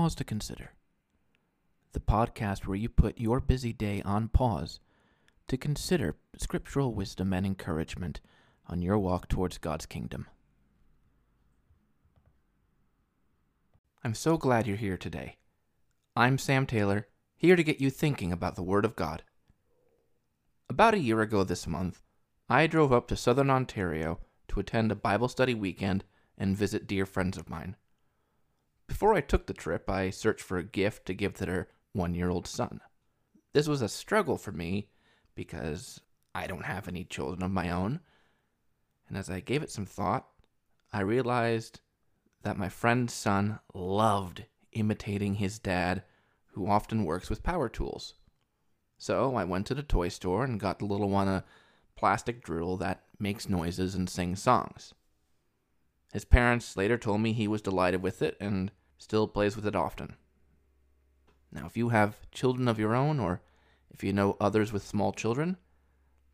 Pause to Consider, the podcast where you put your busy day on pause to consider scriptural wisdom and encouragement on your walk towards God's kingdom. I'm so glad you're here today. I'm Sam Taylor, here to get you thinking about the Word of God. About a year ago this month, I drove up to southern Ontario to attend a Bible study weekend and visit dear friends of mine. Before I took the trip, I searched for a gift to give to their one year old son. This was a struggle for me because I don't have any children of my own. And as I gave it some thought, I realized that my friend's son loved imitating his dad, who often works with power tools. So I went to the toy store and got the little one a plastic drill that makes noises and sings songs. His parents later told me he was delighted with it and still plays with it often. Now, if you have children of your own, or if you know others with small children,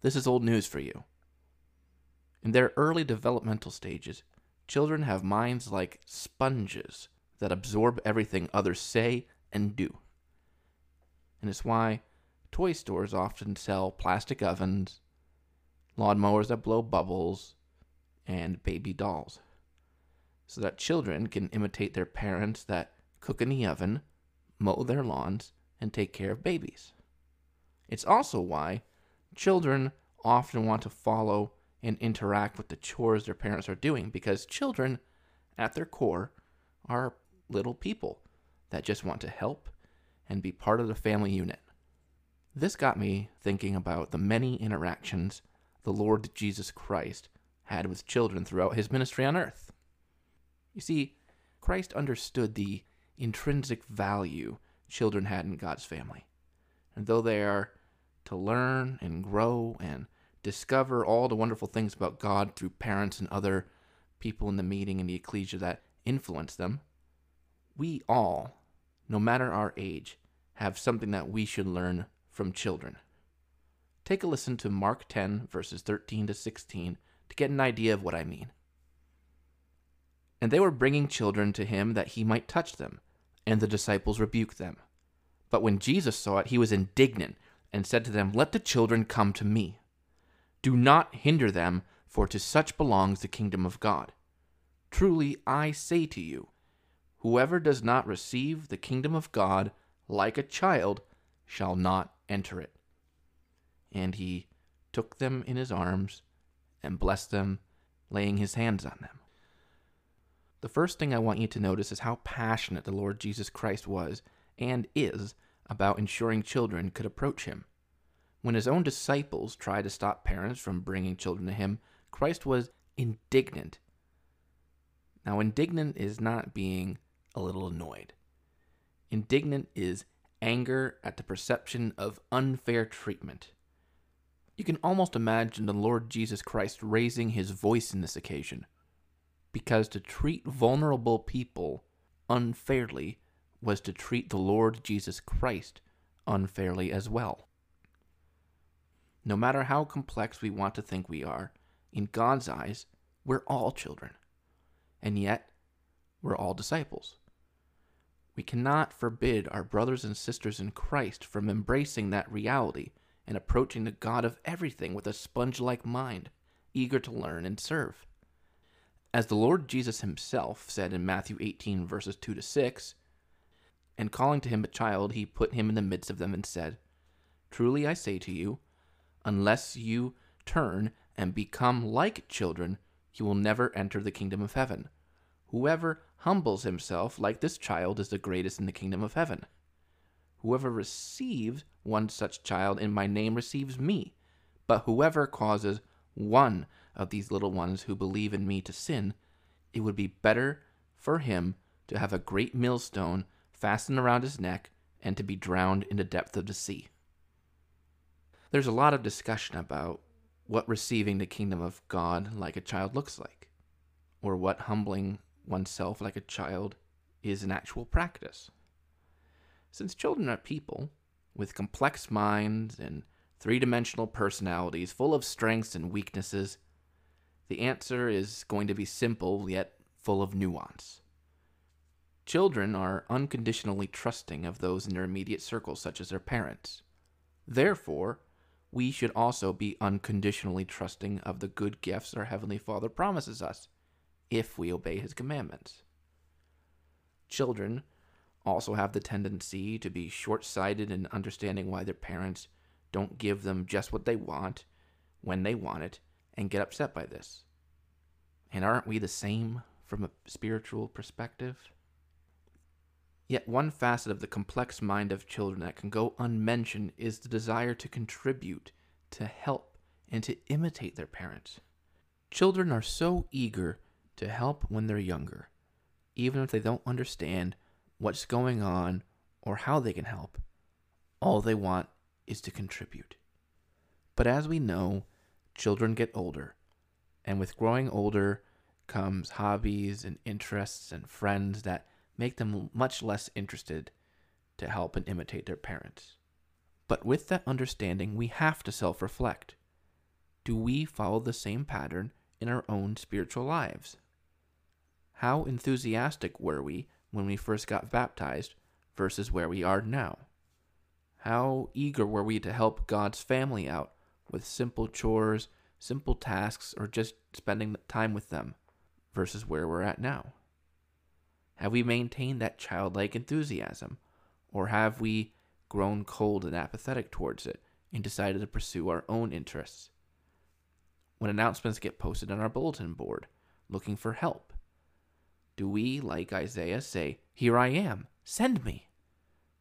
this is old news for you. In their early developmental stages, children have minds like sponges that absorb everything others say and do. And it's why toy stores often sell plastic ovens, lawnmowers that blow bubbles, and baby dolls so that children can imitate their parents that cook in the oven, mow their lawns, and take care of babies. It's also why children often want to follow and interact with the chores their parents are doing because children, at their core, are little people that just want to help and be part of the family unit. This got me thinking about the many interactions the Lord Jesus Christ had with children throughout his ministry on earth. You see, Christ understood the intrinsic value children had in God's family. And though they are to learn and grow and discover all the wonderful things about God through parents and other people in the meeting and the ecclesia that influence them, we all, no matter our age, have something that we should learn from children. Take a listen to Mark 10, verses 13 to 16, to get an idea of what I mean. And they were bringing children to him that he might touch them. And the disciples rebuked them. But when Jesus saw it, he was indignant and said to them, Let the children come to me. Do not hinder them, for to such belongs the kingdom of God. Truly I say to you, whoever does not receive the kingdom of God like a child shall not enter it. And he took them in his arms and blessed them, laying his hands on them. The first thing I want you to notice is how passionate the Lord Jesus Christ was and is about ensuring children could approach him. When his own disciples tried to stop parents from bringing children to him, Christ was indignant. Now, indignant is not being a little annoyed. Indignant is anger at the perception of unfair treatment. You can almost imagine the Lord Jesus Christ raising his voice in this occasion because to treat vulnerable people unfairly was to treat the Lord Jesus Christ unfairly as well. No matter how complex we want to think we are, in God's eyes, we're all children. And yet, we're all disciples. We cannot forbid our brothers and sisters in Christ from embracing that reality and approaching the God of everything with a sponge like mind, eager to learn and serve. As the Lord Jesus himself said in Matthew 18, verses 2 to 6, and calling to him a child, he put him in the midst of them and said, Truly I say to you, unless you turn and become like children, you will never enter the kingdom of heaven. Whoever humbles himself like this child is the greatest in the kingdom of heaven. Whoever receives one such child in my name receives me, but whoever causes one of these little ones who believe in me to sin, it would be better for him to have a great millstone fastened around his neck and to be drowned in the depth of the sea. There's a lot of discussion about what receiving the kingdom of God like a child looks like, or what humbling oneself like a child is in actual practice. Since children are people with complex minds and three dimensional personalities full of strengths and weaknesses, the answer is going to be simple yet full of nuance. Children are unconditionally trusting of those in their immediate circle, such as their parents. Therefore, we should also be unconditionally trusting of the good gifts our Heavenly Father promises us, if we obey His commandments. Children also have the tendency to be short sighted in understanding why their parents don't give them just what they want when they want it and get upset by this. And aren't we the same from a spiritual perspective? Yet one facet of the complex mind of children that can go unmentioned is the desire to contribute, to help, and to imitate their parents. Children are so eager to help when they're younger, even if they don't understand what's going on or how they can help. All they want is to contribute. But as we know, children get older, and with growing older comes hobbies and interests and friends that make them much less interested to help and imitate their parents. But with that understanding, we have to self reflect. Do we follow the same pattern in our own spiritual lives? How enthusiastic were we when we first got baptized versus where we are now? How eager were we to help God's family out with simple chores, simple tasks, or just spending time with them versus where we're at now? Have we maintained that childlike enthusiasm? Or have we grown cold and apathetic towards it and decided to pursue our own interests? When announcements get posted on our bulletin board looking for help, do we, like Isaiah, say, Here I am, send me?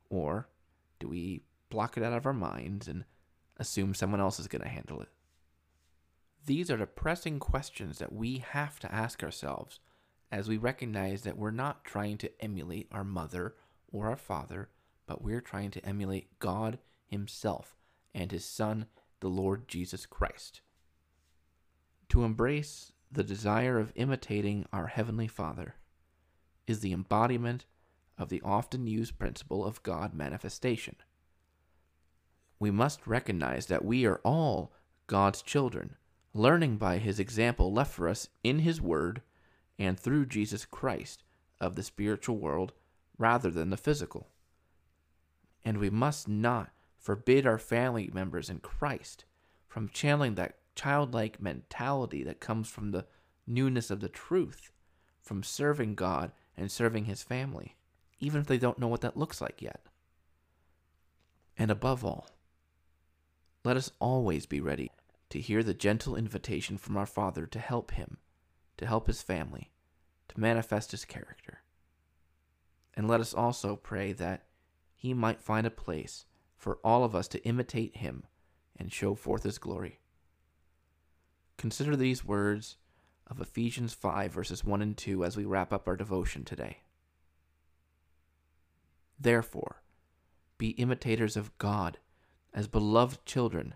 Or do we block it out of our minds and assume someone else is going to handle it? These are the pressing questions that we have to ask ourselves as we recognize that we're not trying to emulate our mother or our father, but we're trying to emulate God Himself and His Son, the Lord Jesus Christ. To embrace the desire of imitating our Heavenly Father is the embodiment of the often used principle of God manifestation. We must recognize that we are all God's children, learning by His example left for us in His Word and through Jesus Christ of the spiritual world rather than the physical. And we must not forbid our family members in Christ from channeling that childlike mentality that comes from the newness of the truth, from serving God and serving His family, even if they don't know what that looks like yet. And above all, let us always be ready to hear the gentle invitation from our Father to help Him to help his family, to manifest his character. And let us also pray that he might find a place for all of us to imitate him and show forth his glory. Consider these words of Ephesians 5, verses 1 and 2, as we wrap up our devotion today. Therefore, be imitators of God as beloved children,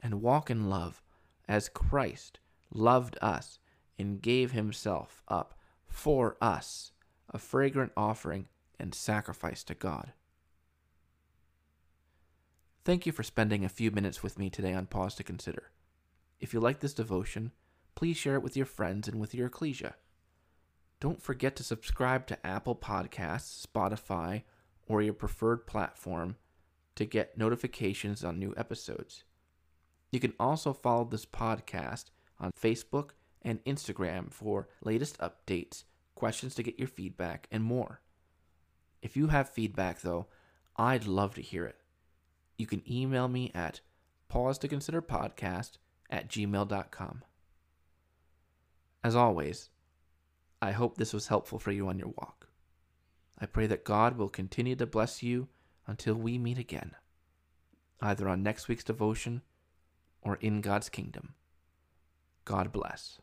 and walk in love as Christ loved us and gave himself up for us, a fragrant offering and sacrifice to God. Thank you for spending a few minutes with me today on Pause to Consider. If you like this devotion, please share it with your friends and with your ecclesia. Don't forget to subscribe to Apple Podcasts, Spotify, or your preferred platform to get notifications on new episodes. You can also follow this podcast on Facebook and Instagram for latest updates, questions to get your feedback, and more. If you have feedback, though, I'd love to hear it. You can email me at pause to consider podcast at gmail.com. As always, I hope this was helpful for you on your walk. I pray that God will continue to bless you until we meet again, either on next week's devotion or in God's kingdom. God bless.